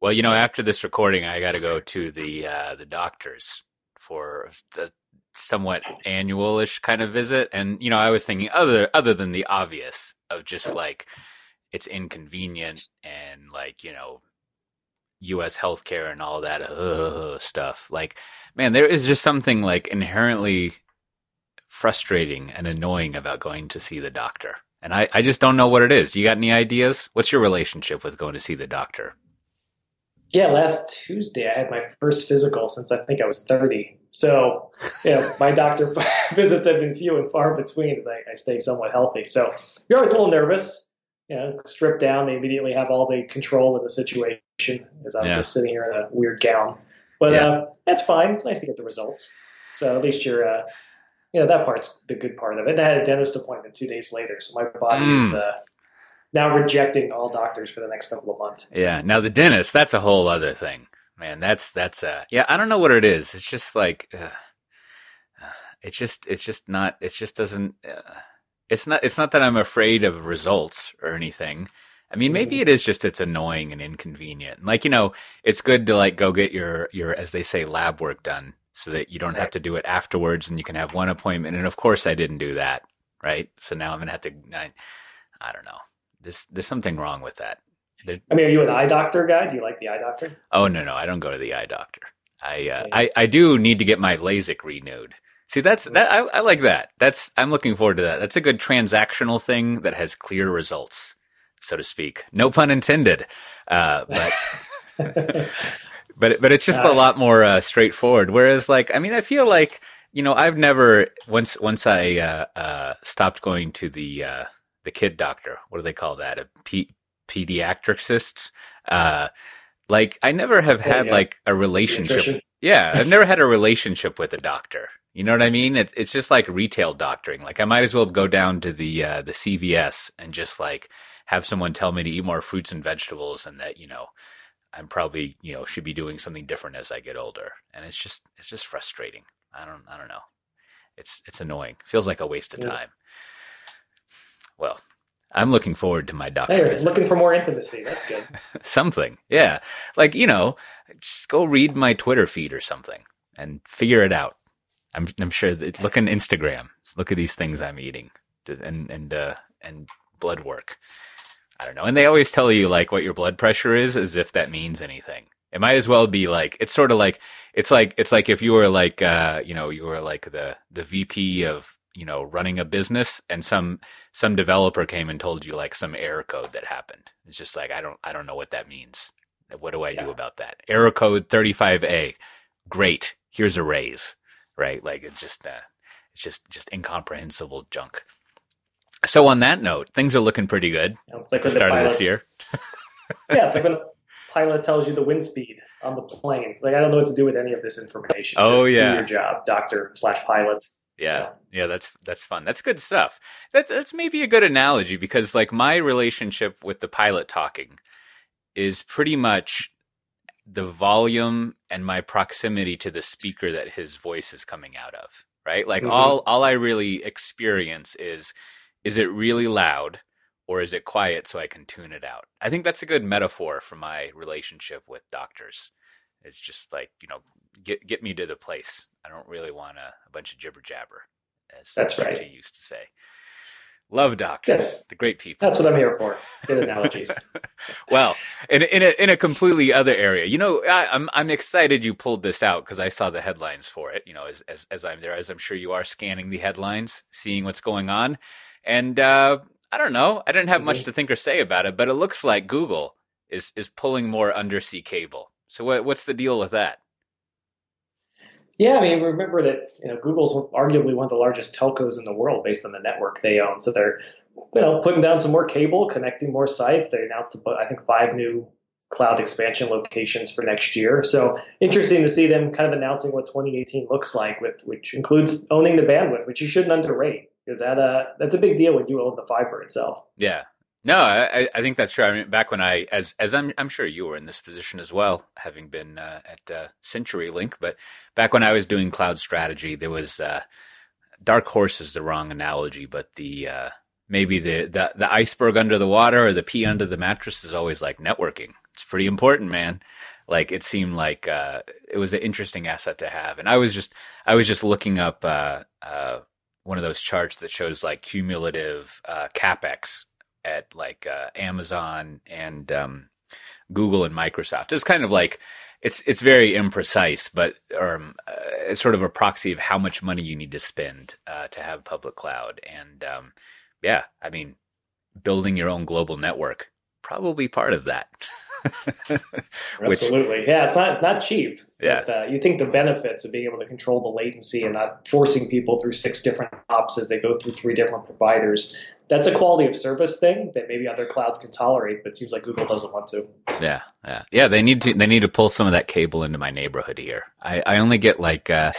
Well, you know, after this recording, I got to go to the uh, the doctors for the somewhat annual-ish kind of visit, and you know, I was thinking other other than the obvious of just like it's inconvenient and like you know U.S. healthcare and all that uh, stuff. Like, man, there is just something like inherently frustrating and annoying about going to see the doctor. And I, I just don't know what it is. You got any ideas? What's your relationship with going to see the doctor? Yeah, last Tuesday I had my first physical since I think I was 30. So, you know, my doctor visits have been few and far between as I, I stay somewhat healthy. So you're always a little nervous. You know, stripped down, they immediately have all the control of the situation as I'm yeah. just sitting here in a weird gown. But yeah. uh, that's fine. It's nice to get the results. So at least you're, uh, you know, that part's the good part of it. And I had a dentist appointment two days later, so my body mm. is uh, now rejecting all doctors for the next couple of months. Yeah. Now the dentist, that's a whole other thing, man. That's that's uh, yeah. I don't know what it is. It's just like, uh, uh it's just it's just not. It just doesn't. Uh, it's not. It's not that I'm afraid of results or anything. I mean, maybe mm-hmm. it is just it's annoying and inconvenient. Like you know, it's good to like go get your your as they say lab work done so that you don't have to do it afterwards and you can have one appointment. And of course, I didn't do that, right? So now I'm gonna have to. I, I don't know. There's there's something wrong with that. There, I mean, are you an eye doctor guy? Do you like the eye doctor? Oh no, no, I don't go to the eye doctor. I uh, I I do need to get my LASIK renewed. See, that's that I, I like that. That's I'm looking forward to that. That's a good transactional thing that has clear results, so to speak. No pun intended. Uh, but but but it's just uh, a lot more uh, straightforward. Whereas, like, I mean, I feel like you know, I've never once once I uh, uh, stopped going to the uh, the kid doctor. What do they call that? A pe- pediatricist. Uh, like, I never have had yeah. like a relationship. Yeah, I've never had a relationship with a doctor. You know what I mean? It's it's just like retail doctoring. Like, I might as well go down to the uh, the CVS and just like have someone tell me to eat more fruits and vegetables, and that you know I'm probably you know should be doing something different as I get older, and it's just it's just frustrating. I don't I don't know. It's it's annoying. Feels like a waste of time. Well, I'm looking forward to my doctor. Hey, looking for more intimacy. That's good. something, yeah. Like you know, just go read my Twitter feed or something and figure it out. I'm I'm sure that look on Instagram. Look at these things I'm eating and and uh, and blood work. I don't know. And they always tell you like what your blood pressure is as if that means anything. It might as well be like it's sort of like it's like it's like if you were like uh you know you were like the the VP of you know running a business and some some developer came and told you like some error code that happened. It's just like I don't I don't know what that means. What do I yeah. do about that? Error code 35A. Great. Here's a raise. Right? Like it's just uh it's just just incomprehensible junk. So on that note, things are looking pretty good yeah, it's like the start of this year. yeah, it's like when the pilot tells you the wind speed on the plane. Like I don't know what to do with any of this information. Oh Just yeah, do your job, doctor slash pilots. Yeah, yeah, that's that's fun. That's good stuff. That's that's maybe a good analogy because like my relationship with the pilot talking is pretty much the volume and my proximity to the speaker that his voice is coming out of. Right, like mm-hmm. all all I really experience is is it really loud or is it quiet so I can tune it out? I think that's a good metaphor for my relationship with doctors. It's just like, you know, get get me to the place. I don't really want a, a bunch of jibber jabber, as that's right. you used to say. Love doctors, yes. the great people. That's what I'm here for. Good analogies. well, in in a in a completely other area, you know, I, am I'm, I'm excited you pulled this out because I saw the headlines for it. You know, as as as I'm there, as I'm sure you are scanning the headlines, seeing what's going on. And uh, I don't know. I didn't have much to think or say about it, but it looks like Google is is pulling more undersea cable. So what, what's the deal with that? Yeah, I mean, remember that you know Google's arguably one of the largest telcos in the world based on the network they own. So they're you know putting down some more cable, connecting more sites. They announced I think five new cloud expansion locations for next year. So interesting to see them kind of announcing what 2018 looks like, with which includes owning the bandwidth, which you shouldn't underrate because that uh that's a big deal when you own the fiber itself. Yeah. No, I, I think that's true. I mean, back when I, as as I'm, I'm sure you were in this position as well, having been uh, at uh, CenturyLink. But back when I was doing cloud strategy, there was uh, dark horse is the wrong analogy, but the uh, maybe the, the the iceberg under the water or the pea under the mattress is always like networking. it's pretty important, man. Like it seemed like uh, it was an interesting asset to have, and I was just I was just looking up uh, uh, one of those charts that shows like cumulative uh, capex at like uh, Amazon and um, Google and Microsoft. It's kind of like it's it's very imprecise, but um, uh, it's sort of a proxy of how much money you need to spend uh, to have public cloud. And um, yeah, I mean, building your own global network probably part of that. Which, Absolutely, yeah. It's not not cheap. Yeah, but, uh, you think the benefits of being able to control the latency and not forcing people through six different hops as they go through three different providers. That's a quality of service thing that maybe other clouds can tolerate, but it seems like Google doesn't want to. Yeah, yeah, yeah. They need to they need to pull some of that cable into my neighborhood here. I, I only get like uh,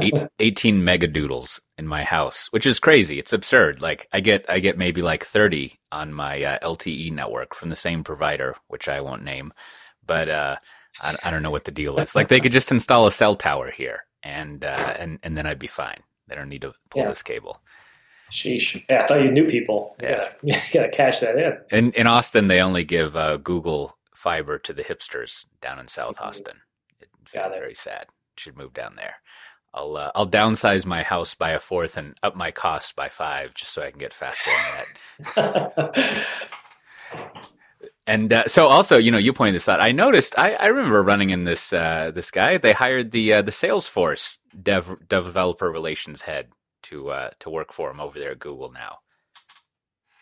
eight, 18 megadoodles in my house, which is crazy. It's absurd. Like I get I get maybe like 30 on my uh, LTE network from the same provider, which I won't name, but uh, I, I, don't know what the deal is. Like they could just install a cell tower here, and uh, and and then I'd be fine. They don't need to pull yeah. this cable. Sheesh. Yeah, I thought you knew people. Yeah, you gotta, you gotta cash that in. In in Austin, they only give uh, Google fiber to the hipsters down in South mm-hmm. Austin. It's very sad. Should move down there. I'll uh, I'll downsize my house by a fourth and up my cost by five just so I can get faster internet. and uh, so also, you know, you pointed this out. I noticed. I, I remember running in this uh, this guy. They hired the uh, the Salesforce dev developer relations head to uh, to work for him over there at Google now.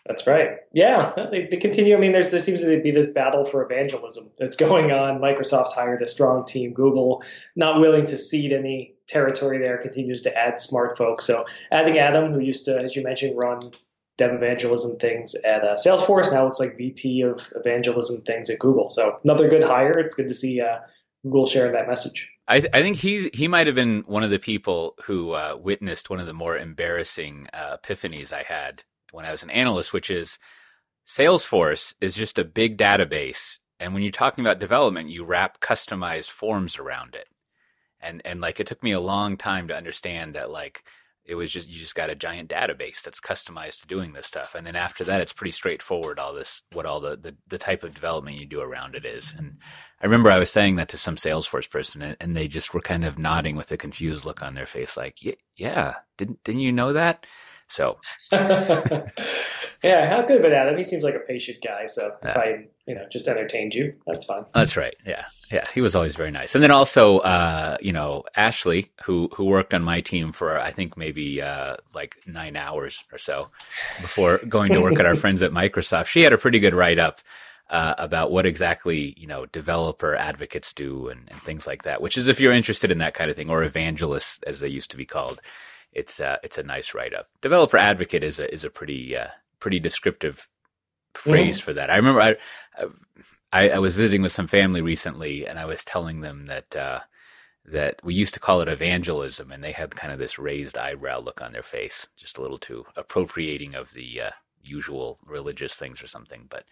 That's right. Yeah, they, they, continue. I mean, there's there seems to be this battle for evangelism that's going on. Microsoft's hired a strong team. Google, not willing to cede any territory there, continues to add smart folks. So adding Adam, who used to, as you mentioned, run dev evangelism things at uh, Salesforce, now it's like VP of evangelism things at Google. So another good hire. It's good to see uh, Google sharing that message. I, th- I, think he he might have been one of the people who uh, witnessed one of the more embarrassing uh, epiphanies I had when I was an analyst, which is Salesforce is just a big database. And when you're talking about development, you wrap customized forms around it. And, and like, it took me a long time to understand that, like, it was just, you just got a giant database that's customized to doing this stuff. And then after that, it's pretty straightforward, all this, what all the, the, the type of development you do around it is. And I remember I was saying that to some Salesforce person and they just were kind of nodding with a confused look on their face, like, yeah, didn't, didn't you know that? So, yeah, how good about Adam? He seems like a patient guy. So yeah. if I, you know, just entertained you, that's fine. That's right. Yeah, yeah, he was always very nice. And then also, uh, you know, Ashley, who who worked on my team for I think maybe uh, like nine hours or so before going to work at our friends at Microsoft. She had a pretty good write up. Uh, about what exactly you know developer advocates do and, and, things like that. Which is if you're interested in that kind of thing, or evangelists as they used to be called it's uh, it's a nice write up. Developer advocate is a is a pretty uh, pretty descriptive phrase for that. I remember I, I, I was visiting with some family recently, and I was telling them that uh, that we used to call it evangelism, and they had kind of this raised eyebrow look on their face, just a little too appropriating of the uh, usual religious things or something. But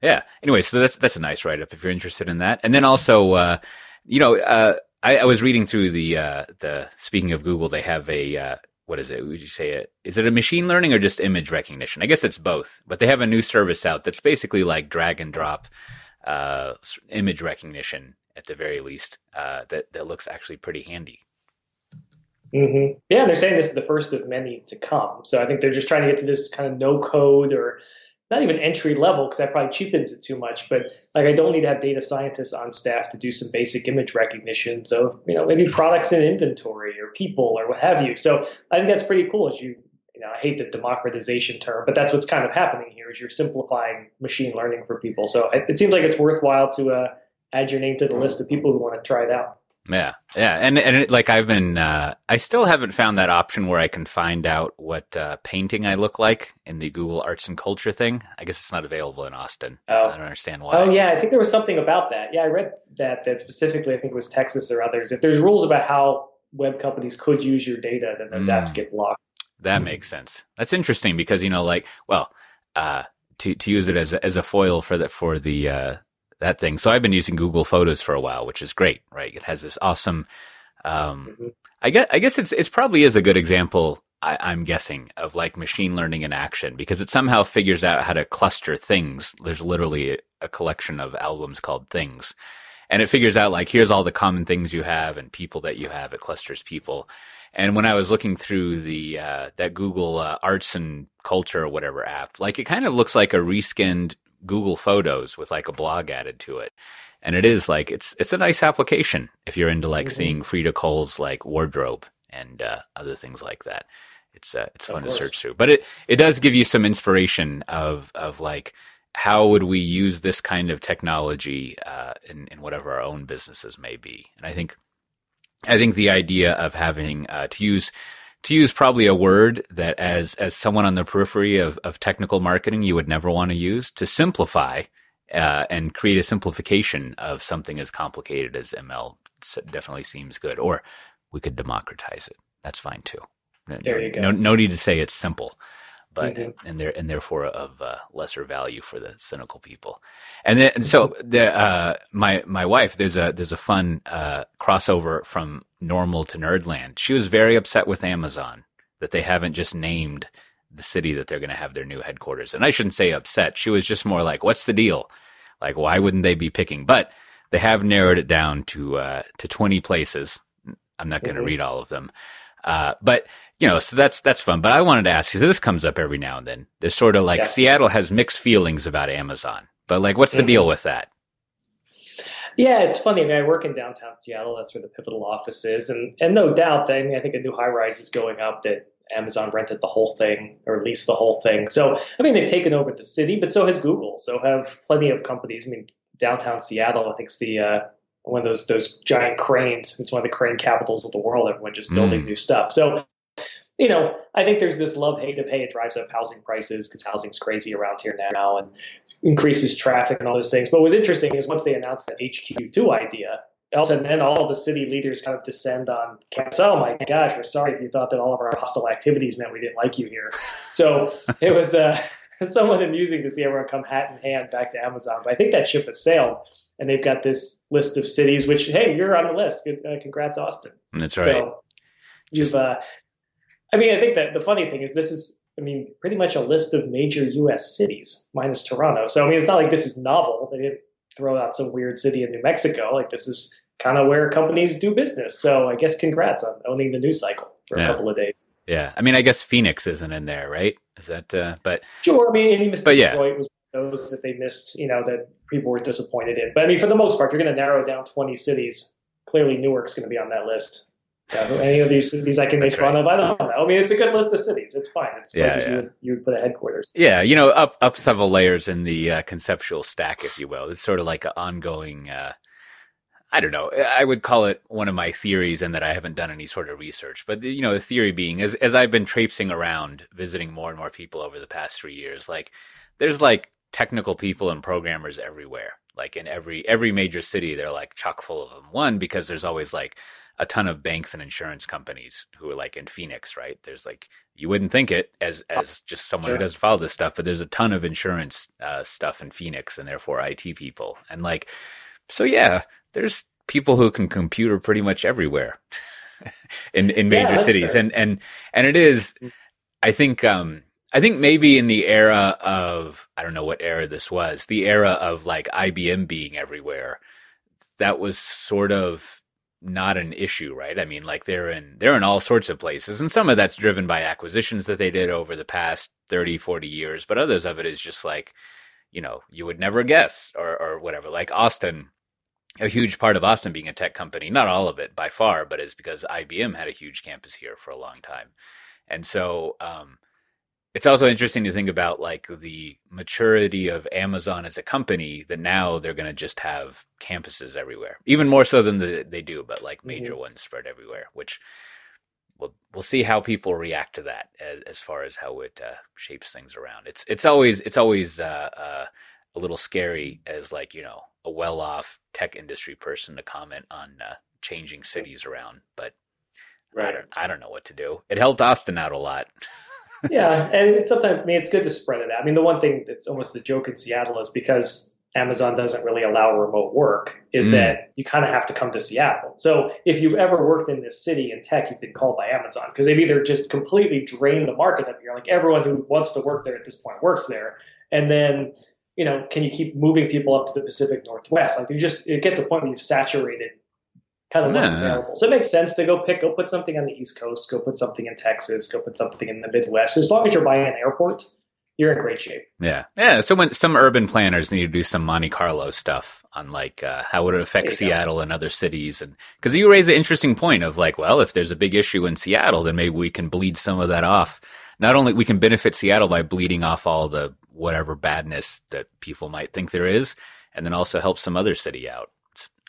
yeah, anyway, so that's that's a nice write up if you're interested in that. And then also, uh, you know, uh, I, I was reading through the uh, the speaking of Google, they have a uh, what is it? Would you say it? Is it a machine learning or just image recognition? I guess it's both. But they have a new service out that's basically like drag and drop uh, image recognition at the very least. Uh, that that looks actually pretty handy. Mm-hmm. Yeah, they're saying this is the first of many to come. So I think they're just trying to get to this kind of no code or not even entry level because that probably cheapens it too much. But like I don't need to have data scientists on staff to do some basic image recognition. So you know maybe products in inventory or people or what have you. So I think that's pretty cool. As you you know I hate the democratization term, but that's what's kind of happening here. Is you're simplifying machine learning for people. So it, seems like it's worthwhile to uh, add your name to the list of people who want to try it out. Yeah, yeah, and and it, like I've been, uh, I still haven't found that option where I can find out what uh, painting I look like in the Google Arts and Culture thing. I guess it's not available in Austin. Oh. I don't understand why. Oh yeah, I think there was something about that. Yeah, I read that that specifically. I think it was Texas or others. If there's rules about how web companies could use your data, then those mm. apps get blocked. That mm. makes sense. That's interesting because you know, like, well, uh, to to use it as a, as a foil for the for the uh, that thing. So I've been using Google Photos for a while, which is great, right? It has this awesome. Um, mm-hmm. I guess I guess it's it's probably is a good example I, am guessing, of like machine learning in action because it somehow figures out how to cluster things. There's literally a, a collection of albums called Things. And it figures out like here's all the common things you have and people that you have. It clusters people. And when I was looking through the uh, that Google uh, Arts and Culture or whatever app, like it kind of looks like a reskinned Google Photos with like a blog added to it. And it is like it's it's a nice application if you're into like mm-hmm. seeing Frida Kahlo's like wardrobe and uh, other things like that. It's uh, it's fun to search through, but it it does give you some inspiration of of like how would we use this kind of technology uh, in in whatever our own businesses may be. And I think I think the idea of having uh, to use to use probably a word that as as someone on the periphery of, of technical marketing you would never want to use to simplify uh, and create a simplification of something as complicated as ML definitely seems good. Or we could democratize it. That's fine too. No, there you go. No, no need to say it's simple, but mm-hmm. and there and therefore of uh, lesser value for the cynical people. And then so mm-hmm. the uh, my my wife there's a there's a fun uh, crossover from normal to nerdland. She was very upset with Amazon that they haven't just named the city that they're going to have their new headquarters. And I shouldn't say upset. She was just more like, "What's the deal? Like, why wouldn't they be picking?" But they have narrowed it down to uh, to 20 places. I'm not going to mm-hmm. read all of them. Uh, but you know, so that's that's fun. But I wanted to ask you. So this comes up every now and then. There's sort of like yeah. Seattle has mixed feelings about Amazon, but like, what's the mm-hmm. deal with that? Yeah, it's funny. I mean, I work in downtown Seattle. That's where the pivotal office is, and and no doubt, I mean, I think a new high rise is going up that Amazon rented the whole thing or leased the whole thing. So I mean, they've taken over the city, but so has Google. So have plenty of companies. I mean, downtown Seattle, I think it's the uh, one of those those giant cranes. It's one of the crane capitals of the world. Everyone just building mm. new stuff. So, you know, I think there's this love hate to pay. It drives up housing prices because housing's crazy around here now and increases traffic and all those things. But what's interesting is once they announced that HQ2 idea, all of a sudden then all the city leaders kind of descend on campus. Oh my gosh, we're sorry if you thought that all of our hostile activities meant we didn't like you here. So it was uh, somewhat amusing to see everyone come hat in hand back to Amazon. But I think that ship has sailed and they've got this list of cities. Which hey, you're on the list. Good, uh, congrats, Austin. That's right. So you've. Uh, I mean, I think that the funny thing is this is. I mean, pretty much a list of major U.S. cities minus Toronto. So I mean, it's not like this is novel. They didn't throw out some weird city in New Mexico. Like this is kind of where companies do business. So I guess congrats on owning the news cycle for yeah. a couple of days. Yeah, I mean, I guess Phoenix isn't in there, right? Is that? Uh, but sure. I mean, he missed but Detroit yeah. was those that they missed. You know that people were disappointed in. But I mean, for the most part, you're going to narrow down 20 cities, clearly Newark's going to be on that list. Yeah, any of these cities I can make fun of, I don't know. I mean, it's a good list of cities. It's fine. It's yeah, yeah. You, would, you would put a headquarters. Yeah, you know, up up several layers in the uh, conceptual stack, if you will. It's sort of like an ongoing. Uh, I don't know. I would call it one of my theories, and that I haven't done any sort of research. But you know, the theory being, as as I've been traipsing around, visiting more and more people over the past three years, like there's like technical people and programmers everywhere. Like in every every major city, they're like chock full of them. One because there's always like a ton of banks and insurance companies who are like in Phoenix, right? There's like you wouldn't think it as as just someone sure. who doesn't follow this stuff, but there's a ton of insurance uh, stuff in Phoenix, and therefore IT people, and like so yeah, there's people who can computer pretty much everywhere in in major yeah, cities, fair. and and and it is, I think um I think maybe in the era of I don't know what era this was, the era of like IBM being everywhere, that was sort of not an issue, right? I mean, like they're in they're in all sorts of places, and some of that's driven by acquisitions that they did over the past 30, 40 years, but others of it is just like, you know, you would never guess or or whatever. Like Austin, a huge part of Austin being a tech company, not all of it by far, but is because IBM had a huge campus here for a long time. And so um, it's also interesting to think about like the maturity of Amazon as a company that now they're going to just have campuses everywhere, even more so than the, they do, but like major mm-hmm. ones spread everywhere, which we'll, we'll see how people react to that as, as far as how it uh, shapes things around. It's, it's always, it's always uh, uh, a little scary as like, you know, a well-off tech industry person to comment on uh, changing cities around, but right. I don't, I don't know what to do. It helped Austin out a lot. yeah, and sometimes I mean it's good to spread it out. I mean, the one thing that's almost the joke in Seattle is because Amazon doesn't really allow remote work is mm. that you kind of have to come to Seattle. So if you've ever worked in this city in tech, you've been called by Amazon because they've either just completely drained the market up here, like everyone who wants to work there at this point works there, and then you know, can you keep moving people up to the Pacific Northwest? Like you just it gets a point where you've saturated kind of what's available. So it makes sense to go pick, go put something on the East Coast, go put something in Texas, go put something in the Midwest. As long as you're by an airport, you're in great shape. Yeah, yeah. So when some urban planners need to do some Monte Carlo stuff on like uh, how would it affect Seattle go. and other cities, and because you raise an interesting point of like, well, if there's a big issue in Seattle, then maybe we can bleed some of that off. Not only we can benefit Seattle by bleeding off all the whatever badness that people might think there is, and then also help some other city out.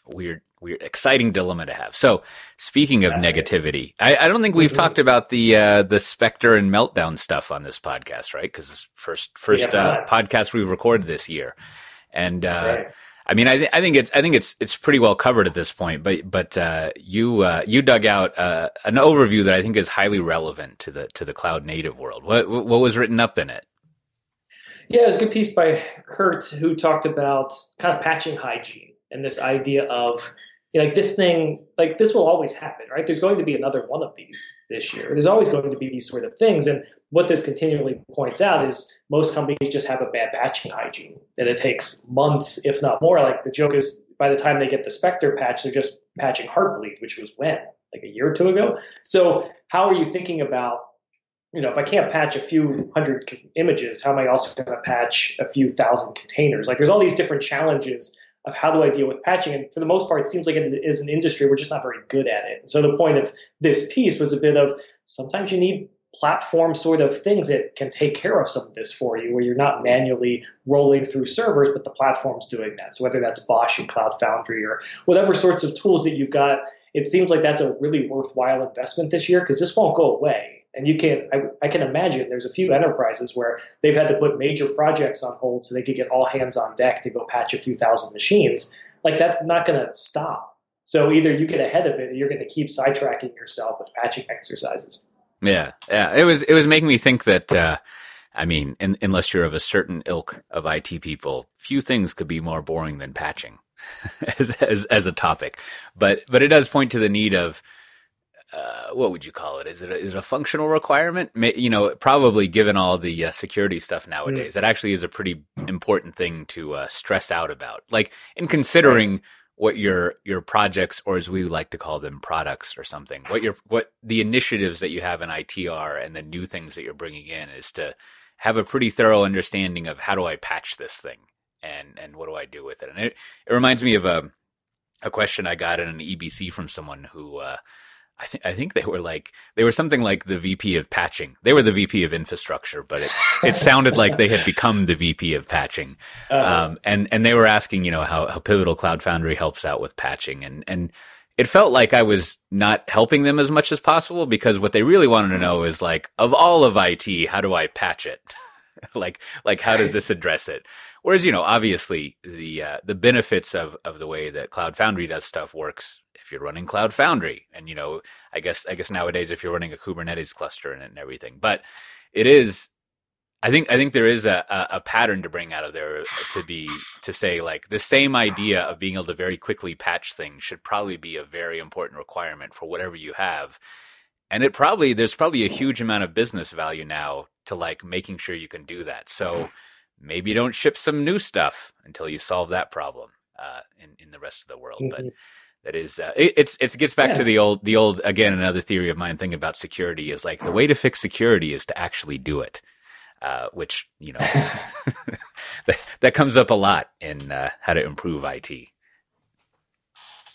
Weird weird, exciting dilemma to have. So, speaking of negativity, I, I, don't think we've mm-hmm. talked about the uh, the Spectre and Meltdown stuff on this podcast, right? Because it's first first yeah, uh, podcast we've recorded this year, and uh, right. I mean, I, th- I think it's I think it's it's pretty well covered at this point. But but uh, you uh, you dug out uh, an overview that I think is highly relevant to the to the cloud native world. What what was written up in it? Yeah, it was a good piece by Kurt who talked about kind of patching hygiene and this idea of like this thing, like this will always happen, right? There's going to be another one of these this year. There's always going to be these sort of things. And what this continually points out is most companies just have a bad patching hygiene. And it takes months, if not more. Like the joke is by the time they get the Spectre patch, they're just patching Heartbleed, which was when? Like a year or two ago. So how are you thinking about you know, if I can't patch a few hundred images, how am I also going to patch a few thousand containers? Like, there's all these different challenges of how do I deal with patching. And for the most part, it seems like it is an industry we're just not very good at it. So the point of this piece was a bit of sometimes you need platform sort of things that can take care of some of this for you, where you're not manually rolling through servers, but the platform's doing that. So whether that's BOSH and Cloud Foundry or whatever sorts of tools that you've got, it seems like that's a really worthwhile investment this year because this won't go away. And you can, I, I, can imagine there's a few enterprises where they've had to put major projects on hold so they could get all hands on deck to go patch a few thousand machines. Like that's not going to stop. So either you get ahead of it, or you're going to keep sidetracking yourself with patching exercises. Yeah, yeah. It was it was making me think that. Uh, I mean, in, unless you're of a certain ilk of IT people, few things could be more boring than patching as, as as a topic. But but it does point to the need of uh, what would you call it? Is it a, is it a functional requirement? You know, probably given all the uh, security stuff nowadays, mm. that actually is a pretty important thing to uh, stress out about. Like in considering right. what your your projects, or as we like to call them, products or something, what your what the initiatives that you have in IT are, and the new things that you're bringing in, is to have a pretty thorough understanding of how do I patch this thing, and and what do I do with it. And it it reminds me of a a question I got in an EBC from someone who uh, I think I think they were like they were something like the VP of patching. They were the VP of infrastructure, but it it sounded like they had become the VP of patching. Uh-huh. Um, and and they were asking, you know, how, how Pivotal Cloud Foundry helps out with patching, and and it felt like I was not helping them as much as possible because what they really wanted to know is like of all of IT, how do I patch it? like like how does this address it? Whereas you know, obviously the uh, the benefits of of the way that Cloud Foundry does stuff works if you're running Cloud Foundry, and you know, I guess I guess nowadays if you're running a Kubernetes cluster it and everything, but it is. I think I think there is a, a, a pattern to bring out of there to be to say like the same idea of being able to very quickly patch things should probably be a very important requirement for whatever you have, and it probably there's probably a huge amount of business value now to like making sure you can do that. So maybe don't ship some new stuff until you solve that problem uh, in in the rest of the world. Mm-hmm. But that is uh, it, it's it gets back yeah. to the old the old again another theory of mine thing about security is like the way to fix security is to actually do it uh, which you know that, that comes up a lot in uh, how to improve IT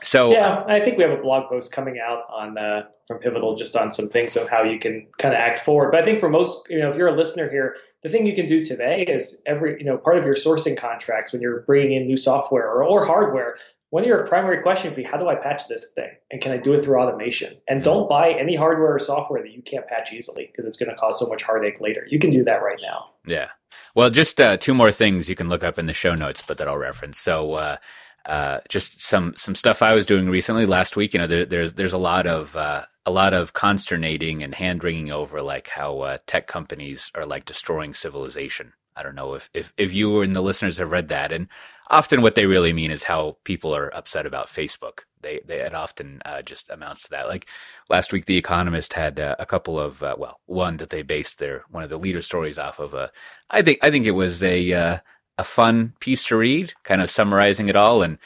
so yeah, I think we have a blog post coming out on uh, from Pivotal just on some things of how you can kind of act forward. But I think for most, you know, if you're a listener here, the thing you can do today is every, you know, part of your sourcing contracts when you're bringing in new software or, or hardware, one of your primary questions would be how do I patch this thing and can I do it through automation? And don't buy any hardware or software that you can't patch easily because it's going to cause so much heartache later. You can do that right now. Yeah. Well, just uh, two more things you can look up in the show notes, but that I'll reference. So, uh, uh, just some some stuff I was doing recently last week. You know, there, there's there's a lot of uh, a lot of consternating and hand wringing over like how uh, tech companies are like destroying civilization I don't know if, if, if you and the listeners have read that. And often what they really mean is how people are upset about Facebook. They, they it often uh, just amounts to that. Like last week, The Economist had uh, a couple of, uh, well, one that they based their, one of the leader stories off of. Uh, I think, I think it was a, uh, a fun piece to read, kind of summarizing it all. And,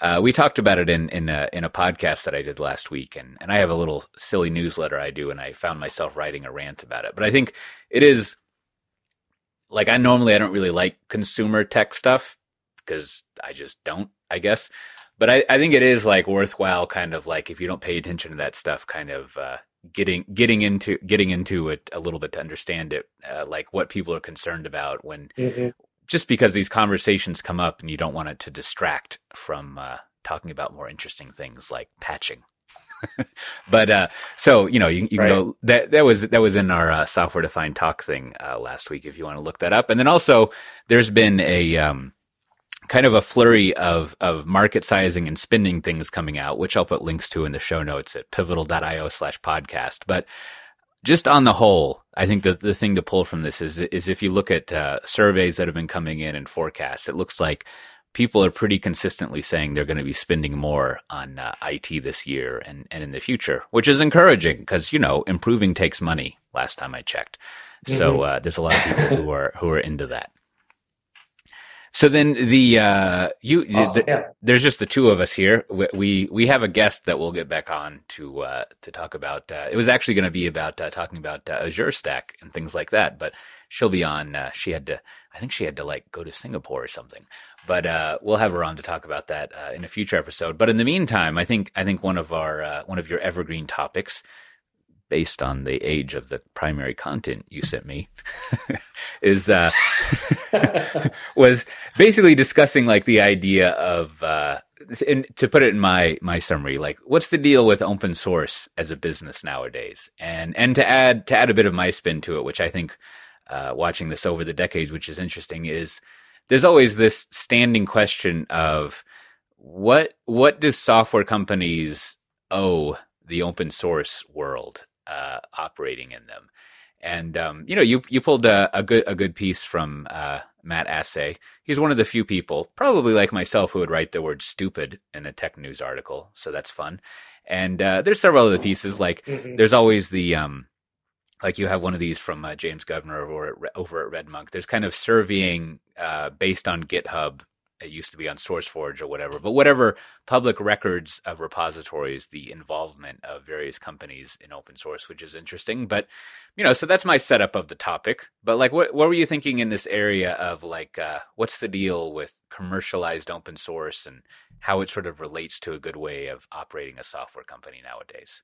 uh, we talked about it in in a, in a podcast that I did last week, and and I have a little silly newsletter I do, and I found myself writing a rant about it. But I think it is like I normally I don't really like consumer tech stuff because I just don't, I guess. But I, I think it is like worthwhile, kind of like if you don't pay attention to that stuff, kind of uh, getting getting into getting into it a little bit to understand it, uh, like what people are concerned about when mm-hmm just because these conversations come up and you don't want it to distract from uh, talking about more interesting things like patching. but uh, so you know you, you right. can go that that was that was in our uh, software defined talk thing uh, last week if you want to look that up and then also there's been a um, kind of a flurry of of market sizing and spending things coming out which I'll put links to in the show notes at pivotal.io slash podcast but just on the whole, I think that the thing to pull from this is is if you look at uh, surveys that have been coming in and forecasts, it looks like people are pretty consistently saying they're going to be spending more on uh, IT this year and, and in the future, which is encouraging because you know improving takes money. Last time I checked, mm-hmm. so uh, there's a lot of people who are who are into that. So then the uh, you awesome. the, yeah. there's just the two of us here. We, we, we have a guest that we'll get back on to uh, to talk about. Uh, it was actually going to be about uh, talking about uh, Azure Stack and things like that, but she'll be on. Uh, she had to, I think she had to like go to Singapore or something. But we'll have her on to talk about that in a future episode. But in the meantime, I think I think one of our one of your evergreen topics based on the age of the primary content you sent me, is uh, was basically discussing like the idea of, uh, to put it in my my summary, like what's the deal with open source as a business nowadays, and and to add to add a bit of my spin to it, which I think uh, watching this over the decades, which is interesting, is there's always this standing question of what what do software companies owe the open source world uh, operating in them. And um, you know, you you pulled a, a, good a good piece from uh, Matt Asay. He's one of the few people, probably like myself, who would write the word "stupid" in a tech news article. So that's fun. And uh, there's several other pieces. Like mm-hmm. there's always the um, like you have one of these from uh, James Governor over at, over at RedMonk. There's kind of surveying uh, based on GitHub it used to be on SourceForge or whatever, but whatever public records of repositories, the involvement of various companies in open source, which is interesting. But you know, so that's my setup of the topic. But like, what what were you thinking in this area of like, uh, what's the deal with commercialized open source and how it sort of relates to a good way of operating a software company nowadays?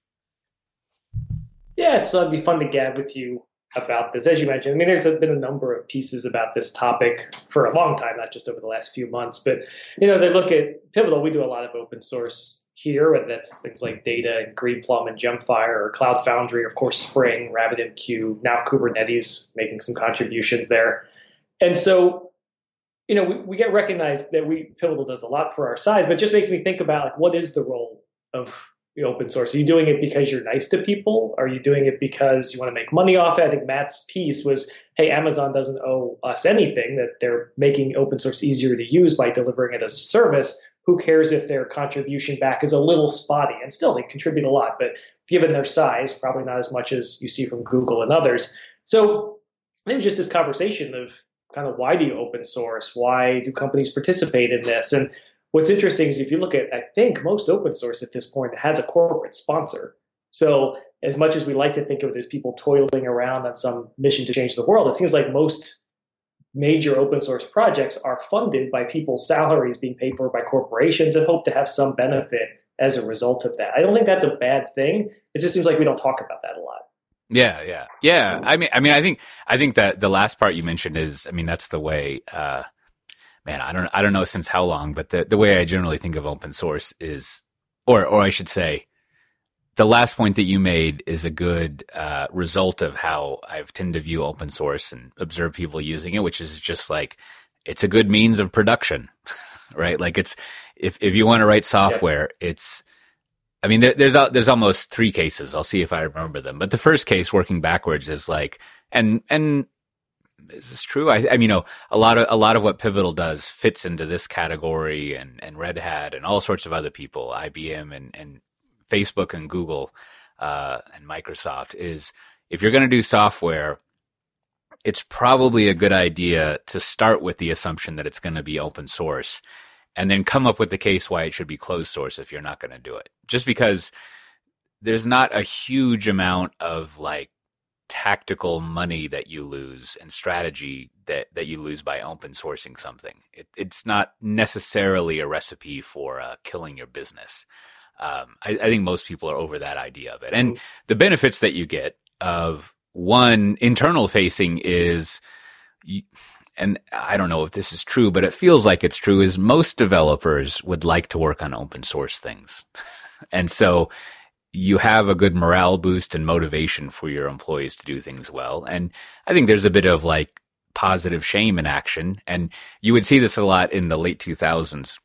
Yeah, so it'd be fun to gab with you about this. As you mentioned, I mean, there's been a number of pieces about this topic for a long time, not just over the last few months. But you know, as I look at Pivotal, we do a lot of open source here, whether that's things like Data and Greenplum and Gemfire or Cloud Foundry, of course Spring, RabbitMQ, now Kubernetes making some contributions there. And so, you know, we, we get recognized that we Pivotal does a lot for our size, but it just makes me think about like what is the role of open source? Are you doing it because you're nice to people? Are you doing it because you want to make money off it? I think Matt's piece was, hey, Amazon doesn't owe us anything, that they're making open source easier to use by delivering it as a service. Who cares if their contribution back is a little spotty? And still, they contribute a lot, but given their size, probably not as much as you see from Google and others. So it was just this conversation of kind of why do you open source? Why do companies participate in this? And What's interesting is if you look at, I think most open source at this point has a corporate sponsor. So as much as we like to think of it as people toiling around on some mission to change the world, it seems like most major open source projects are funded by people's salaries being paid for by corporations and hope to have some benefit as a result of that. I don't think that's a bad thing. It just seems like we don't talk about that a lot. Yeah, yeah, yeah. I mean, I mean, I think, I think that the last part you mentioned is, I mean, that's the way, uh, man, I don't I don't know since how long, but the the way I generally think of open source is, or or I should say, the last point that you made is a good uh, result of how I've tend to view open source and observe people using it, which is just like it's a good means of production, right? Like it's if if you want to write software, yeah. it's I mean, there, there's there's almost three cases. I'll see if I remember them. But the first case, working backwards, is like, and and is this true? I, I mean, you know, a lot of a lot of what Pivotal does fits into this category, and and Red Hat and all sorts of other people, IBM and and Facebook and Google uh, and Microsoft is if you're going to do software, it's probably a good idea to start with the assumption that it's going to be open source, and then come up with the case why it should be closed source if you're not going to do it. Just because there's not a huge amount of like tactical money that you lose and strategy that, that you lose by open sourcing something. It, it's not necessarily a recipe for uh, killing your business. Um, I, I, think most people are over that idea of it. And mm-hmm. the benefits that you get of one internal facing is, and I don't know if this is true, but it feels like it's true, is most developers would like to work on open source things. and so you have a good morale boost and motivation for your employees to do things well. And I think there's a bit of like positive shame in action. And you would see this a lot in the late 2000s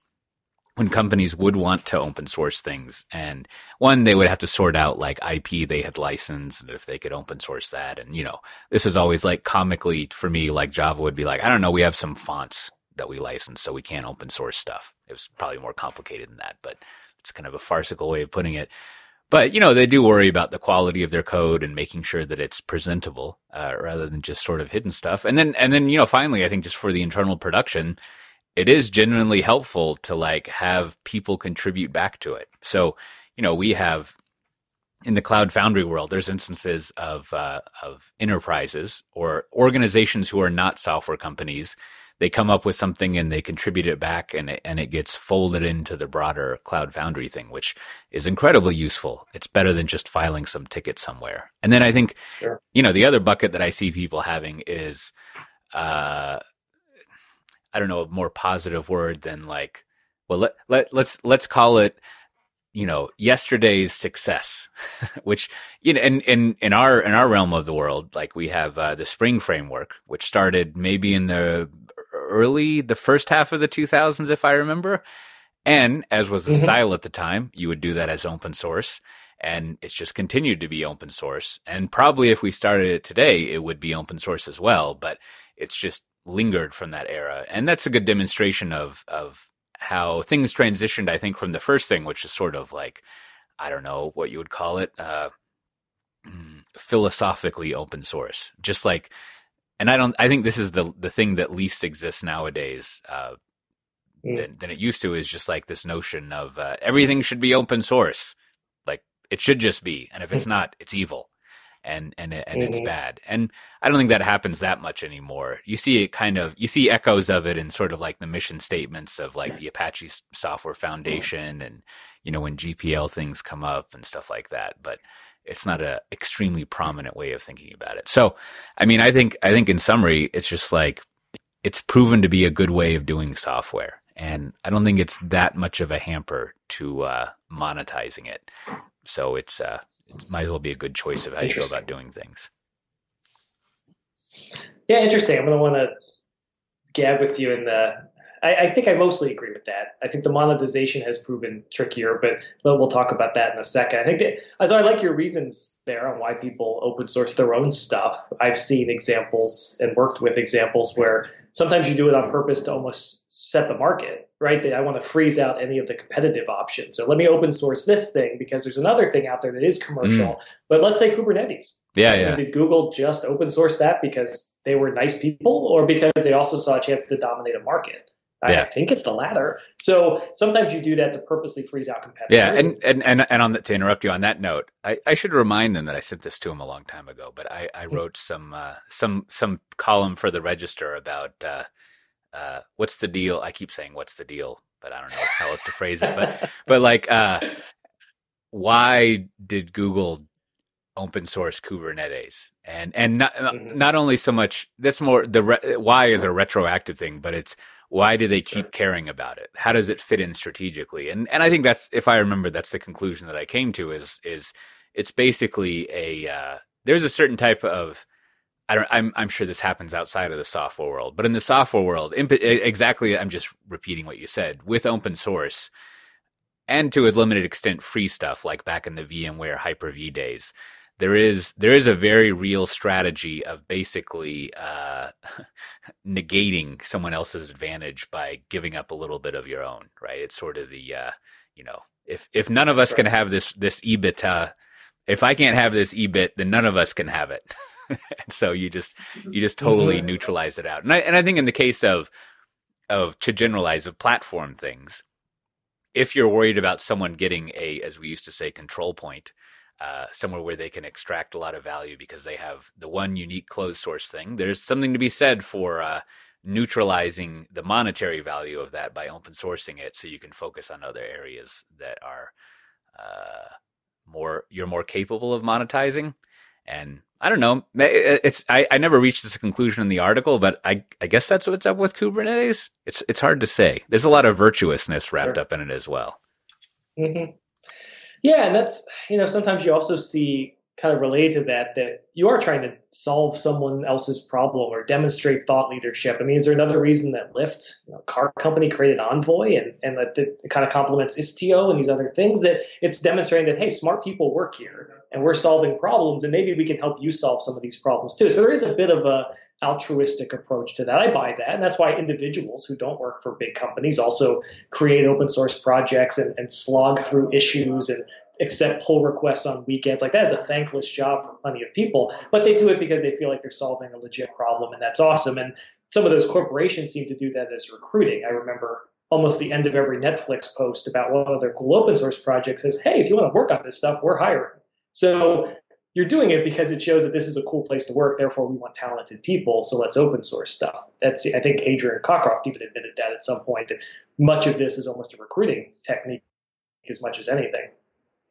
when companies would want to open source things. And one, they would have to sort out like IP they had licensed and if they could open source that. And, you know, this is always like comically for me, like Java would be like, I don't know, we have some fonts that we license, so we can't open source stuff. It was probably more complicated than that, but it's kind of a farcical way of putting it. But you know they do worry about the quality of their code and making sure that it's presentable uh, rather than just sort of hidden stuff. And then and then you know finally I think just for the internal production, it is genuinely helpful to like have people contribute back to it. So you know we have in the cloud foundry world, there's instances of uh, of enterprises or organizations who are not software companies they come up with something and they contribute it back and it, and it gets folded into the broader cloud foundry thing which is incredibly useful it's better than just filing some ticket somewhere and then i think sure. you know the other bucket that i see people having is uh i don't know a more positive word than like well let, let let's let's call it you know yesterday's success which you know in in in our in our realm of the world like we have uh, the spring framework which started maybe in the early the first half of the 2000s, if I remember. And as was the mm-hmm. style at the time, you would do that as open source. And it's just continued to be open source. And probably if we started it today, it would be open source as well. But it's just lingered from that era. And that's a good demonstration of, of how things transitioned, I think, from the first thing, which is sort of like, I don't know what you would call it, uh, mm, philosophically open source. Just like and I don't. I think this is the the thing that least exists nowadays uh, mm. than, than it used to. Is just like this notion of uh, everything should be open source. Like it should just be, and if it's not, it's evil, and and and mm-hmm. it's bad. And I don't think that happens that much anymore. You see it kind of. You see echoes of it in sort of like the mission statements of like the Apache Software Foundation, and you know when GPL things come up and stuff like that. But it's not a extremely prominent way of thinking about it. So, I mean, I think I think in summary, it's just like it's proven to be a good way of doing software, and I don't think it's that much of a hamper to uh, monetizing it. So it's uh, it might as well be a good choice of how you go about doing things. Yeah, interesting. I'm gonna want to gab with you in the I, I, think I mostly agree with that. I think the monetization has proven trickier, but we'll talk about that in a second. I think that, so I like your reasons there on why people open source their own stuff. I've seen examples and worked with examples where sometimes you do it on purpose to almost set the market, right? That I want to freeze out any of the competitive options. So let me open source this thing because there's another thing out there that is commercial. Mm. But let's say Kubernetes. Yeah, yeah. Did Google just open source that because they were nice people or because they also saw a chance to dominate a market? Yeah. I think it's the latter. So sometimes you do that to purposely freeze out competitors. Yeah, and and and, and on the, to interrupt you on that note, I, I should remind them that I sent this to them a long time ago, but I, I hmm. wrote some uh, some some column for the Register about uh, uh, what's the deal. I keep saying what's the deal, but I don't know how else to phrase it. But but like, uh, why did Google open source Kubernetes? And and not mm-hmm. not only so much that's more the re- why is a retroactive thing, but it's why do they keep caring about it? How does it fit in strategically? And and I think that's if I remember, that's the conclusion that I came to is is it's basically a uh, there's a certain type of I don't, I'm, I'm sure this happens outside of the software world, but in the software world, exactly, I'm just repeating what you said with open source and to a limited extent free stuff, like back in the VMware Hyper V days. There is there is a very real strategy of basically uh, negating someone else's advantage by giving up a little bit of your own, right? It's sort of the uh, you know if if none of us can have this this EBIT, if I can't have this EBIT, then none of us can have it. so you just you just totally mm-hmm. neutralize it out. And I and I think in the case of of to generalize of platform things, if you're worried about someone getting a, as we used to say, control point, uh, somewhere where they can extract a lot of value because they have the one unique closed source thing, there's something to be said for uh, neutralizing the monetary value of that by open sourcing it, so you can focus on other areas that are uh, more you're more capable of monetizing. And I don't know. It's I, I never reached this conclusion in the article, but I I guess that's what's up with Kubernetes. It's it's hard to say. There's a lot of virtuousness wrapped sure. up in it as well. Mm-hmm. Yeah, and that's you know sometimes you also see kind of related to that that you are trying to solve someone else's problem or demonstrate thought leadership. I mean, is there another reason that Lyft, you know, car company, created Envoy and and that it kind of complements Istio and these other things that it's demonstrating that hey, smart people work here and we're solving problems and maybe we can help you solve some of these problems too. So there is a bit of a altruistic approach to that. I buy that, and that's why individuals who don't work for big companies also create open source projects and, and slog through issues and accept pull requests on weekends. Like that is a thankless job for plenty of people, but they do it because they feel like they're solving a legit problem, and that's awesome. And some of those corporations seem to do that as recruiting. I remember almost the end of every Netflix post about one of their cool open source projects says, "Hey, if you want to work on this stuff, we're hiring." So you're doing it because it shows that this is a cool place to work. Therefore, we want talented people. So let's open source stuff. That's I think Adrian Cockcroft even admitted that at some point that much of this is almost a recruiting technique as much as anything.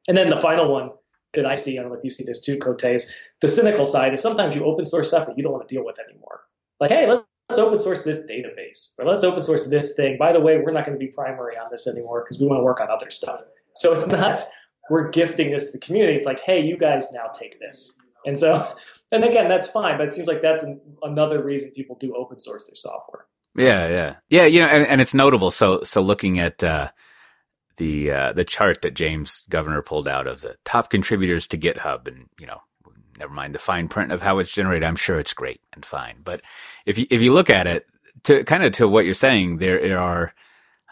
And then the final one that I see, I don't know if you see this too, Cote, is the cynical side is sometimes you open source stuff that you don't want to deal with anymore. Like, hey, let's open source this database or let's open source this thing. By the way, we're not going to be primary on this anymore because we want to work on other stuff. So it's not we're gifting this to the community. It's like, hey, you guys now take this. And so, and again, that's fine, but it seems like that's an, another reason people do open source their software. Yeah, yeah, yeah. You know, and, and it's notable. So, so looking at uh, the uh, the chart that James Governor pulled out of the top contributors to GitHub, and you know, never mind the fine print of how it's generated. I'm sure it's great and fine, but if you if you look at it, to kind of to what you're saying, there are.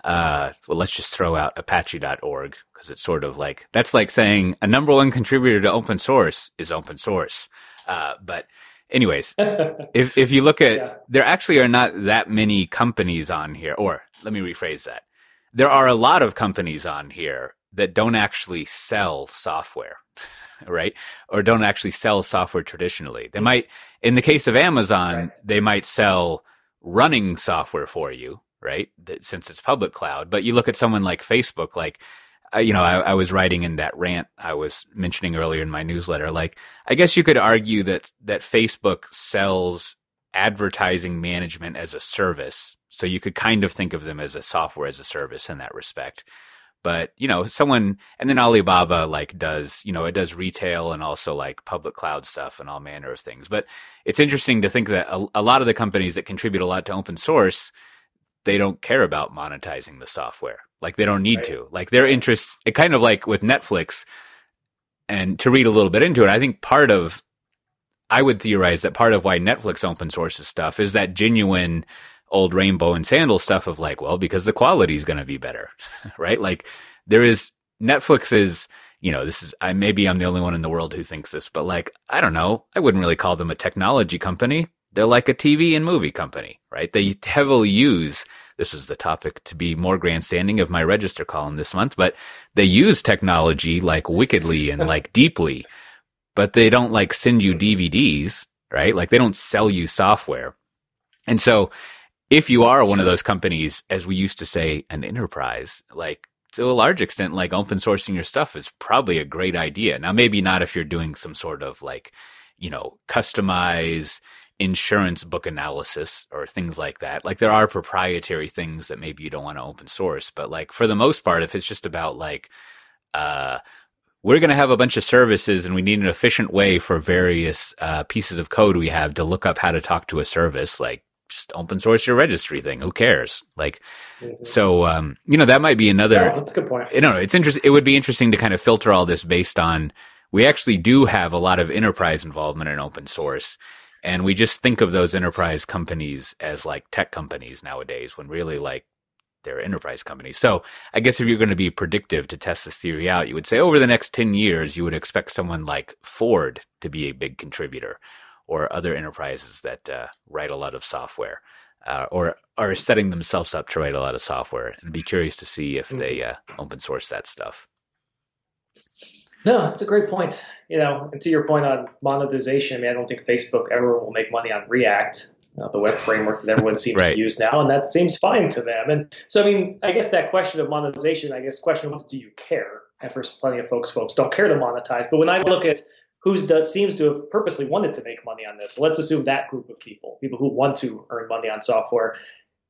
Uh, well, let's just throw out Apache.org because it's sort of like that's like saying a number one contributor to open source is open source. Uh, but anyways, if if you look at yeah. there actually are not that many companies on here, or let me rephrase that there are a lot of companies on here that don't actually sell software, right? Or don't actually sell software traditionally. They might, in the case of Amazon, right. they might sell running software for you, right? Since it's public cloud. But you look at someone like Facebook, like, uh, you know, I, I, was writing in that rant I was mentioning earlier in my newsletter. Like, I guess you could argue that that Facebook sells advertising management as a service, so you could kind of think of them as a software as a service in that respect. But, you know, someone, and then Alibaba like does, you know, it does retail and also like public cloud stuff and all manner of things. But it's interesting to think that a, a lot of the companies that contribute a lot to open source, they don't care about monetizing the software. Like they don't need right. to. Like their interest, it kind of like with Netflix, and to read a little bit into it, I think part of, I would theorize that part of why Netflix open sources stuff is that genuine old rainbow and sandal stuff of like, well, because the quality is going to be better, right? Like there is Netflix is, you know, this is, I maybe I'm the only one in the world who thinks this, but like, I don't know. I wouldn't really call them a technology company. They're like a TV and movie company, right? They heavily use, this was the topic to be more grandstanding of my register column this month, but they use technology like wickedly and like deeply, but they don't like send you DVDs, right? Like they don't sell you software. And so if you are one of those companies, as we used to say, an enterprise, like to a large extent, like open sourcing your stuff is probably a great idea. Now, maybe not if you're doing some sort of like, you know, customize insurance book analysis or things like that. Like there are proprietary things that maybe you don't want to open source, but like for the most part, if it's just about like, uh, we're going to have a bunch of services and we need an efficient way for various uh, pieces of code we have to look up how to talk to a service like just open source your registry thing. Who cares? Like, mm-hmm. so um, you know that might be another. Yeah, that's a good point. You know, it's interesting. It would be interesting to kind of filter all this based on we actually do have a lot of enterprise involvement in open source. And we just think of those enterprise companies as like tech companies nowadays when really like they're enterprise companies. So I guess if you're going to be predictive to test this theory out, you would say over the next 10 years, you would expect someone like Ford to be a big contributor or other enterprises that uh, write a lot of software uh, or are setting themselves up to write a lot of software and be curious to see if mm-hmm. they uh, open source that stuff. No, that's a great point. You know, and to your point on monetization, I mean, I don't think Facebook ever will make money on React, uh, the web framework that everyone seems right. to use now, and that seems fine to them. And so, I mean, I guess that question of monetization, I guess, question what do you care? At first, plenty of folks, folks don't care to monetize. But when I look at who seems to have purposely wanted to make money on this, let's assume that group of people, people who want to earn money on software,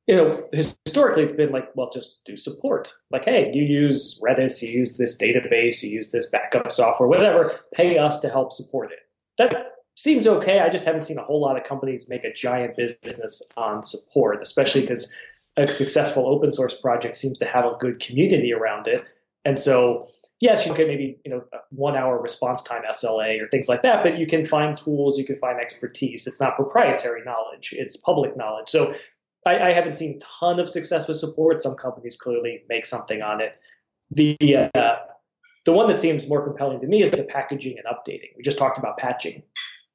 you know, historically it's been like, well, just do support. Like, hey, you use Redis, you use this database, you use this backup software, whatever, pay us to help support it. That seems okay. I just haven't seen a whole lot of companies make a giant business on support, especially because a successful open source project seems to have a good community around it. And so, yes, you can maybe, you know, one hour response time SLA or things like that, but you can find tools, you can find expertise. It's not proprietary knowledge, it's public knowledge. So I, I, haven't seen a ton of success with support. Some companies clearly make something on it. The uh, the one that seems more compelling to me is the packaging and updating. We just talked about patching.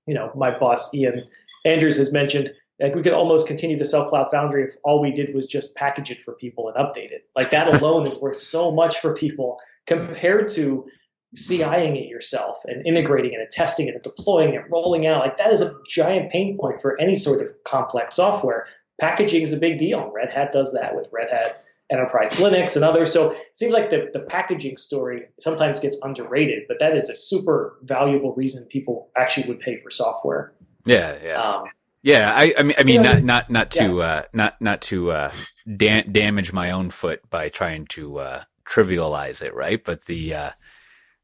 You know, my boss Ian Andrews has mentioned like we could almost continue to sell Cloud Foundry if all we did was just package it for people and update it. Like that alone is worth so much for people compared to CIing it yourself and integrating it and testing it and deploying it, rolling out. Like that is a giant pain point for any sort of complex software packaging is a big deal. Red Hat does that with Red Hat Enterprise Linux and others. So it seems like the, the packaging story sometimes gets underrated, but that is a super valuable reason people actually would pay for software. Yeah, yeah. Um, yeah, I, I mean, I mean, not not not to yeah. uh, not not to uh, da- damage my own foot by trying to uh, trivialize it, right? But the uh,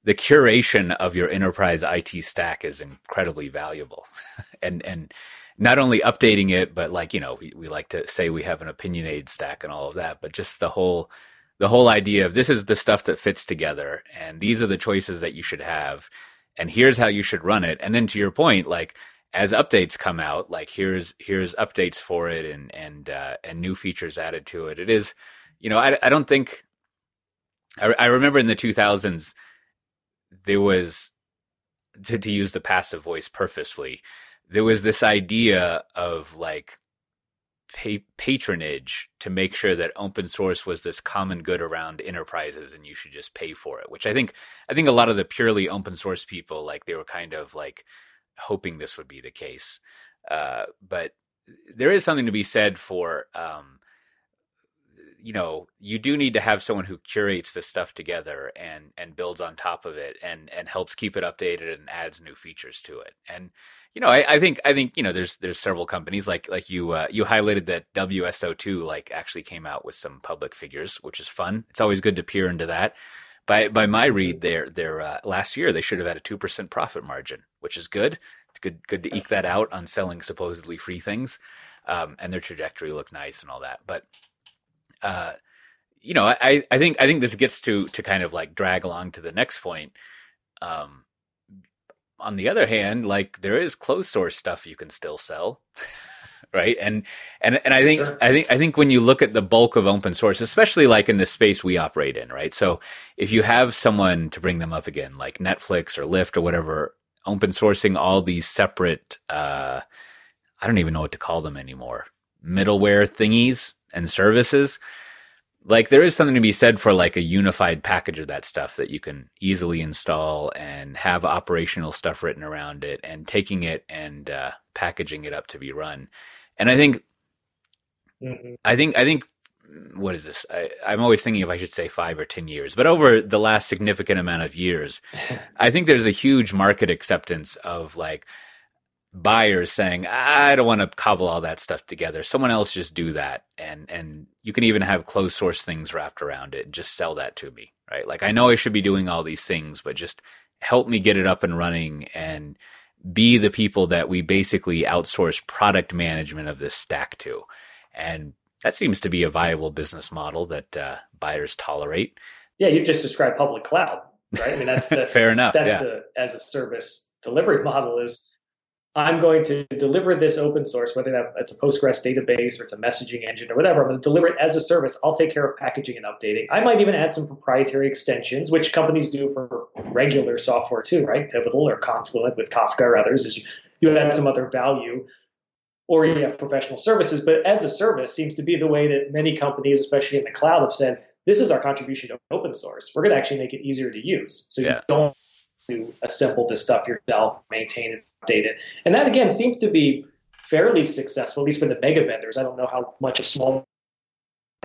the curation of your enterprise IT stack is incredibly valuable, and and not only updating it, but like, you know, we, we like to say we have an opinionated stack and all of that, but just the whole, the whole idea of this is the stuff that fits together and these are the choices that you should have. And here's how you should run it. And then to your point, like, as updates come out, like here's here's updates for it and and uh, and new features added to it. It is, you know, I I don't think I, I remember in the 2000s there was to to use the passive voice purposely there was this idea of like pa- patronage to make sure that open source was this common good around enterprises and you should just pay for it which i think i think a lot of the purely open source people like they were kind of like hoping this would be the case. Uh, but there is something to be said for um, you know you do need to have someone who curates this stuff together and and builds on top of it and and helps keep it updated and adds new features to it and you know, I, I, think I think you know there's there's several companies like like you uh, you highlighted that WSO2 like actually came out with some public figures, which is fun. It's always good to peer into that. By by my read, their their uh, last year they should have had a two percent profit margin, which is good. It's good good to eke that out on selling supposedly free things, um, and their trajectory looked nice and all that. But uh, you know, I I think I think this gets to to kind of like drag along to the next point. Um, on the other hand, like there is closed source stuff you can still sell. right. And, and, and I think, sure. I think, I think when you look at the bulk of open source, especially like in the space we operate in, right? So if you have someone to bring them up again, like Netflix or Lyft or whatever, open sourcing all these separate, uh, I don't even know what to call them anymore, middleware thingies and services. Like there is something to be said for like a unified package of that stuff that you can easily install and have operational stuff written around it and taking it and uh, packaging it up to be run. And i think mm-hmm. i think i think what is this? I, i'm always thinking if i should say five or ten years but over the last significant amount of years i think there's a huge market acceptance of like buyers saying, I don't want to cobble all that stuff together. Someone else just do that. And, and you can even have closed source things wrapped around it. Just sell that to me, right? Like I know I should be doing all these things, but just help me get it up and running and be the people that we basically outsource product management of this stack to. And that seems to be a viable business model that uh, buyers tolerate. Yeah, you just described public cloud. right? I mean, that's the fair enough. That's yeah. the as a service delivery model is I'm going to deliver this open source, whether that it's a Postgres database or it's a messaging engine or whatever. I'm going to deliver it as a service. I'll take care of packaging and updating. I might even add some proprietary extensions, which companies do for regular software too, right? Pivotal or Confluent with Kafka or others. Is you, you add some other value, or you have professional services. But as a service seems to be the way that many companies, especially in the cloud, have said this is our contribution to open source. We're going to actually make it easier to use. So yeah. you don't to assemble this stuff yourself, maintain it, And that again seems to be fairly successful, at least for the mega vendors. I don't know how much a small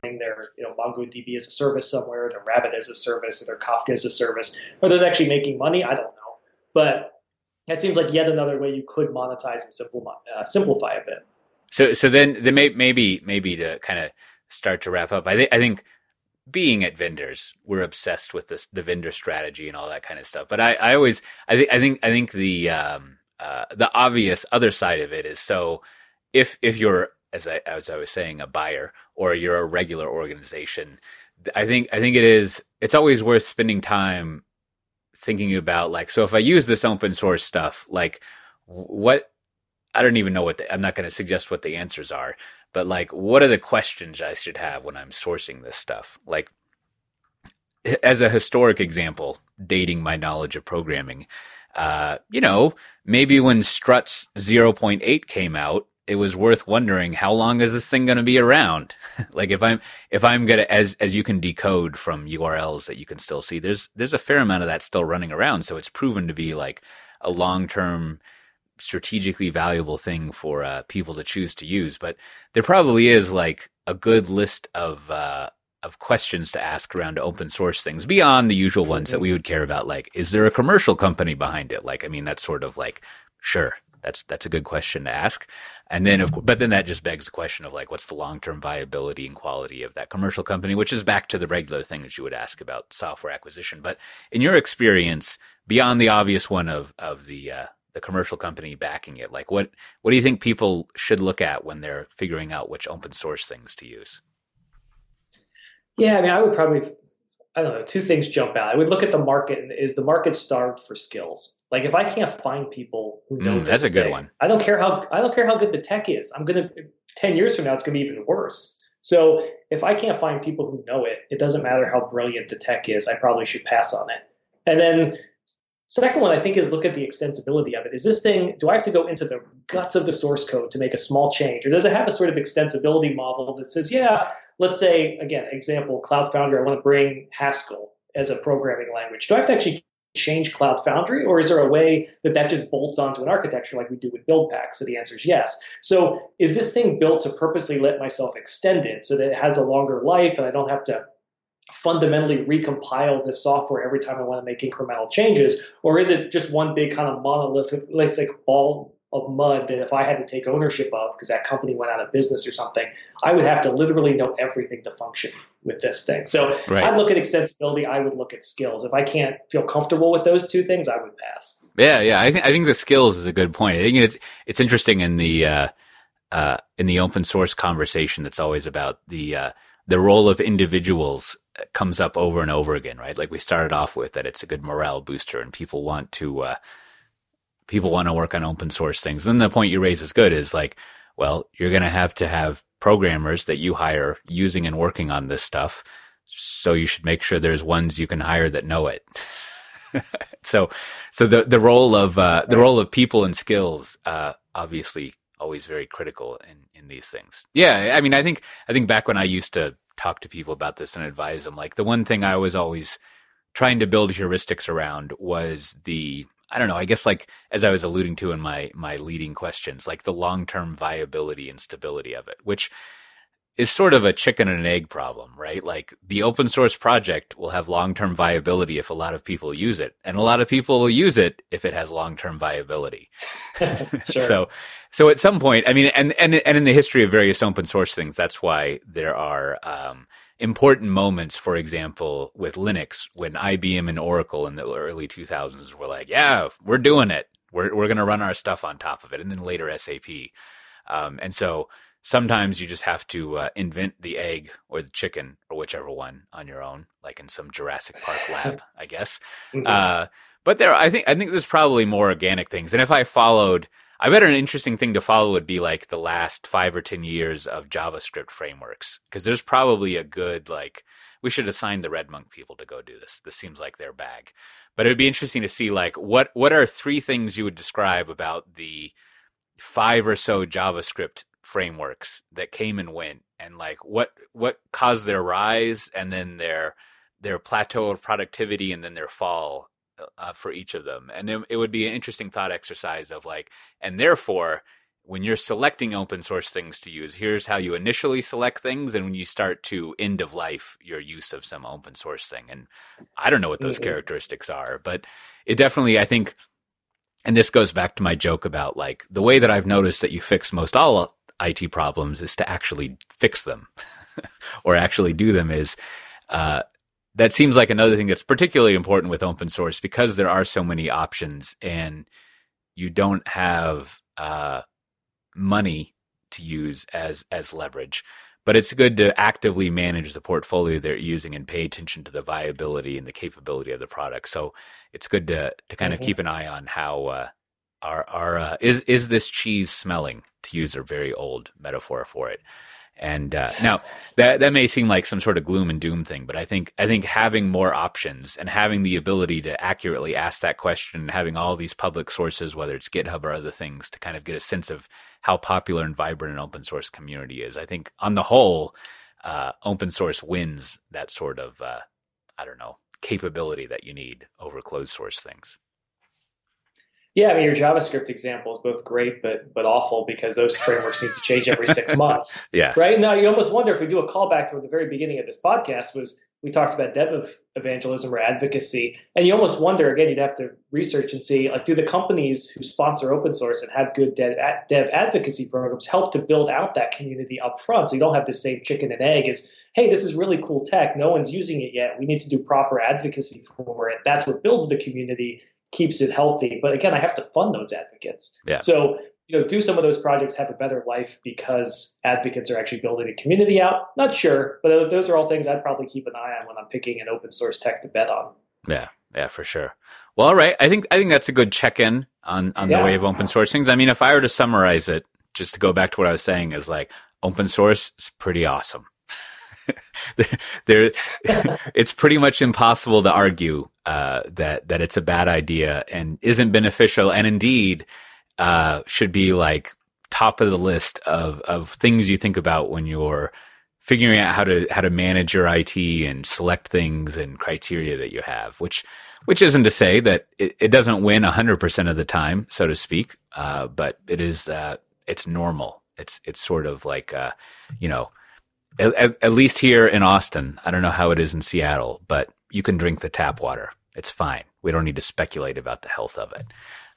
thing their you know MongoDB as a service somewhere, their Rabbit as a service, or their Kafka as a service. Are those actually making money? I don't know. But that seems like yet another way you could monetize and simplify, uh, simplify a bit. So so then then may, maybe maybe to kind of start to wrap up, I think I think being at vendors, we're obsessed with this the vendor strategy and all that kind of stuff. But I, I always I think I think I think the um, uh, the obvious other side of it is so if if you're as I as I was saying a buyer or you're a regular organization, I think I think it is it's always worth spending time thinking about like so if I use this open source stuff like what I don't even know what the, I'm not going to suggest what the answers are but like what are the questions I should have when I'm sourcing this stuff? Like as a historic example dating my knowledge of programming uh, you know, maybe when Struts 0.8 came out, it was worth wondering how long is this thing going to be around? like if I'm if I'm gonna as as you can decode from URLs that you can still see, there's there's a fair amount of that still running around. So it's proven to be like a long term strategically valuable thing for uh, people to choose to use. But there probably is like a good list of uh, of questions to ask around open source things beyond the usual ones that we would care about. Like, is there a commercial company behind it? Like, I mean, that's sort of like, sure, that's that's a good question to ask. And then, of but then that just begs the question of like, what's the long term viability and quality of that commercial company? Which is back to the regular things you would ask about software acquisition. But in your experience, beyond the obvious one of of the uh, the commercial company backing it, like what what do you think people should look at when they're figuring out which open source things to use? Yeah, I mean, I would probably, I don't know, two things jump out. I would look at the market is the market starved for skills? Like if I can't find people who know mm, that's a good thing, one. I don't care how I don't care how good the tech is. I'm gonna ten years from now it's gonna be even worse. So if I can't find people who know it, it doesn't matter how brilliant the tech is. I probably should pass on it. And then Second one, I think, is look at the extensibility of it. Is this thing, do I have to go into the guts of the source code to make a small change? Or does it have a sort of extensibility model that says, yeah, let's say, again, example, Cloud Foundry, I want to bring Haskell as a programming language. Do I have to actually change Cloud Foundry, or is there a way that that just bolts onto an architecture like we do with BuildPack? So the answer is yes. So is this thing built to purposely let myself extend it so that it has a longer life and I don't have to fundamentally recompile this software every time I want to make incremental changes? Or is it just one big kind of monolithic ball of mud that if I had to take ownership of because that company went out of business or something, I would have to literally know everything to function with this thing. So right. I'd look at extensibility, I would look at skills. If I can't feel comfortable with those two things, I would pass. Yeah, yeah. I think I think the skills is a good point. I think it's it's interesting in the uh, uh, in the open source conversation that's always about the uh, the role of individuals comes up over and over again, right? Like we started off with that it's a good morale booster and people want to uh, people want to work on open source things. And the point you raise is good is like, well, you're going to have to have programmers that you hire using and working on this stuff. So you should make sure there's ones you can hire that know it. so, so the the role of uh, the role of people and skills, uh, obviously, always very critical in in these things. Yeah, I mean, I think I think back when I used to talk to people about this and advise them. Like the one thing I was always trying to build heuristics around was the I don't know, I guess like as I was alluding to in my my leading questions, like the long-term viability and stability of it, which is sort of a chicken and an egg problem, right? Like the open source project will have long-term viability if a lot of people use it, and a lot of people will use it if it has long-term viability. sure. So, so at some point, I mean, and and and in the history of various open source things, that's why there are um, important moments. For example, with Linux, when IBM and Oracle in the early 2000s were like, "Yeah, we're doing it. We're we're going to run our stuff on top of it," and then later SAP, um, and so sometimes you just have to uh, invent the egg or the chicken or whichever one on your own, like in some Jurassic Park lab, I guess. Mm-hmm. Uh, but there, I think, I think there's probably more organic things. And if I followed, I bet an interesting thing to follow would be like the last five or 10 years of JavaScript frameworks. Cause there's probably a good, like, we should assign the RedMonk people to go do this. This seems like their bag. But it would be interesting to see like what what are three things you would describe about the five or so JavaScript frameworks that came and went and like what what caused their rise and then their their plateau of productivity and then their fall uh, for each of them and it, it would be an interesting thought exercise of like and therefore when you're selecting open source things to use, here's how you initially select things, and when you start to end of life your use of some open source thing. And I don't know what those mm-hmm. characteristics are, but it definitely, I think, and this goes back to my joke about like the way that I've noticed that you fix most all IT problems is to actually fix them or actually do them is, uh, that seems like another thing that's particularly important with open source because there are so many options and you don't have, uh, money to use as as leverage but it's good to actively manage the portfolio they're using and pay attention to the viability and the capability of the product so it's good to to kind mm-hmm. of keep an eye on how uh, our our uh, is is this cheese smelling to use a very old metaphor for it and uh, now that that may seem like some sort of gloom and doom thing, but I think I think having more options and having the ability to accurately ask that question, and having all these public sources, whether it's GitHub or other things, to kind of get a sense of how popular and vibrant an open source community is. I think on the whole, uh, open source wins that sort of uh, I don't know capability that you need over closed source things. Yeah, I mean your JavaScript example is both great but but awful because those frameworks seem to change every six months. Yeah. Right now, you almost wonder if we do a callback to the very beginning of this podcast was we talked about dev evangelism or advocacy, and you almost wonder again. You'd have to research and see like do the companies who sponsor open source and have good dev, dev advocacy programs help to build out that community up front, so you don't have the same chicken and egg as hey, this is really cool tech. No one's using it yet. We need to do proper advocacy for it. That's what builds the community keeps it healthy. But again, I have to fund those advocates. Yeah. So, you know, do some of those projects have a better life because advocates are actually building a community out? Not sure, but those are all things I'd probably keep an eye on when I'm picking an open source tech to bet on. Yeah, yeah, for sure. Well, all right. I think I think that's a good check-in on on yeah. the way of open source things. I mean, if I were to summarize it, just to go back to what I was saying, is like open source is pretty awesome. there, it's pretty much impossible to argue uh, that that it's a bad idea and isn't beneficial, and indeed uh, should be like top of the list of of things you think about when you're figuring out how to how to manage your IT and select things and criteria that you have, which which isn't to say that it, it doesn't win hundred percent of the time, so to speak, uh, but it is uh, it's normal. It's it's sort of like uh, you know at, at, least here in Austin, I don't know how it is in Seattle, but you can drink the tap water. It's fine. We don't need to speculate about the health of it.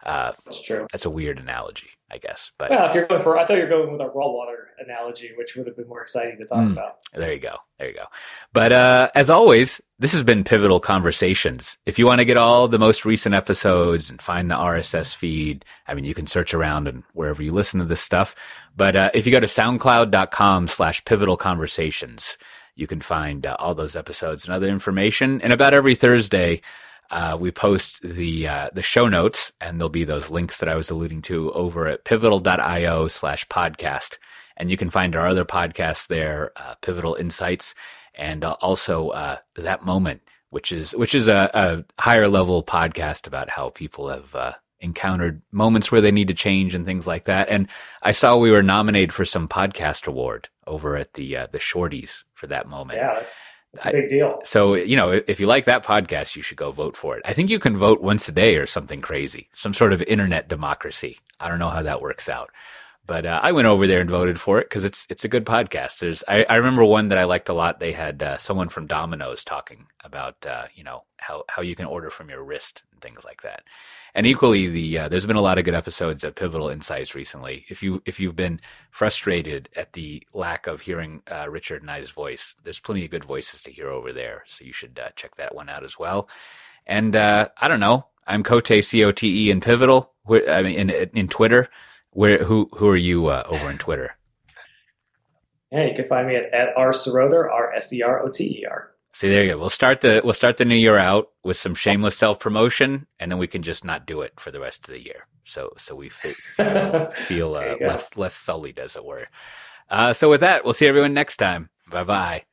Uh, that's true. That's a weird analogy, I guess. But well, if you're going for, I thought you were going with a raw water analogy, which would have been more exciting to talk mm, about. There you go. There you go. But uh, as always, this has been Pivotal Conversations. If you want to get all the most recent episodes and find the RSS feed, I mean, you can search around and wherever you listen to this stuff. But uh, if you go to soundcloud.com slash pivotal conversations, you can find uh, all those episodes and other information. And about every Thursday, uh, we post the uh, the show notes, and there'll be those links that I was alluding to over at pivotal.io slash podcast. And you can find our other podcasts there, uh, Pivotal Insights, and uh, also uh, That Moment, which is which is a, a, higher level podcast about how people have uh, encountered moments where they need to change and things like that. And I saw we were nominated for some podcast award over at the the Shorties for that moment. Yeah, that's, it's a big deal. so, you know, if you like that podcast, you should go vote for it. I think you can vote once a day or something crazy, some sort of internet democracy. I don't know how that works out. But uh, I went over there and voted for it because it's it's a good podcast. There's I, I remember one that I liked a lot. They had uh, someone from Domino's talking about uh, you know how how you can order from your wrist and things like that. And equally, the uh, there's been a lot of good episodes of Pivotal Insights recently. If you if you've been frustrated at the lack of hearing uh, Richard and I's voice, there's plenty of good voices to hear over there. So you should check that one out as well. And I don't know, I'm Cote C O T E in Pivotal. I mean, in in Twitter. Where who who are you uh, over on Twitter? Yeah, you can find me at, at R Seroter, R S E R O T E R. See, there you go. We'll start the we'll start the new year out with some shameless self promotion, and then we can just not do it for the rest of the year. So so we feel feel uh, less less sullied, as it were. Uh, so with that, we'll see everyone next time. Bye bye.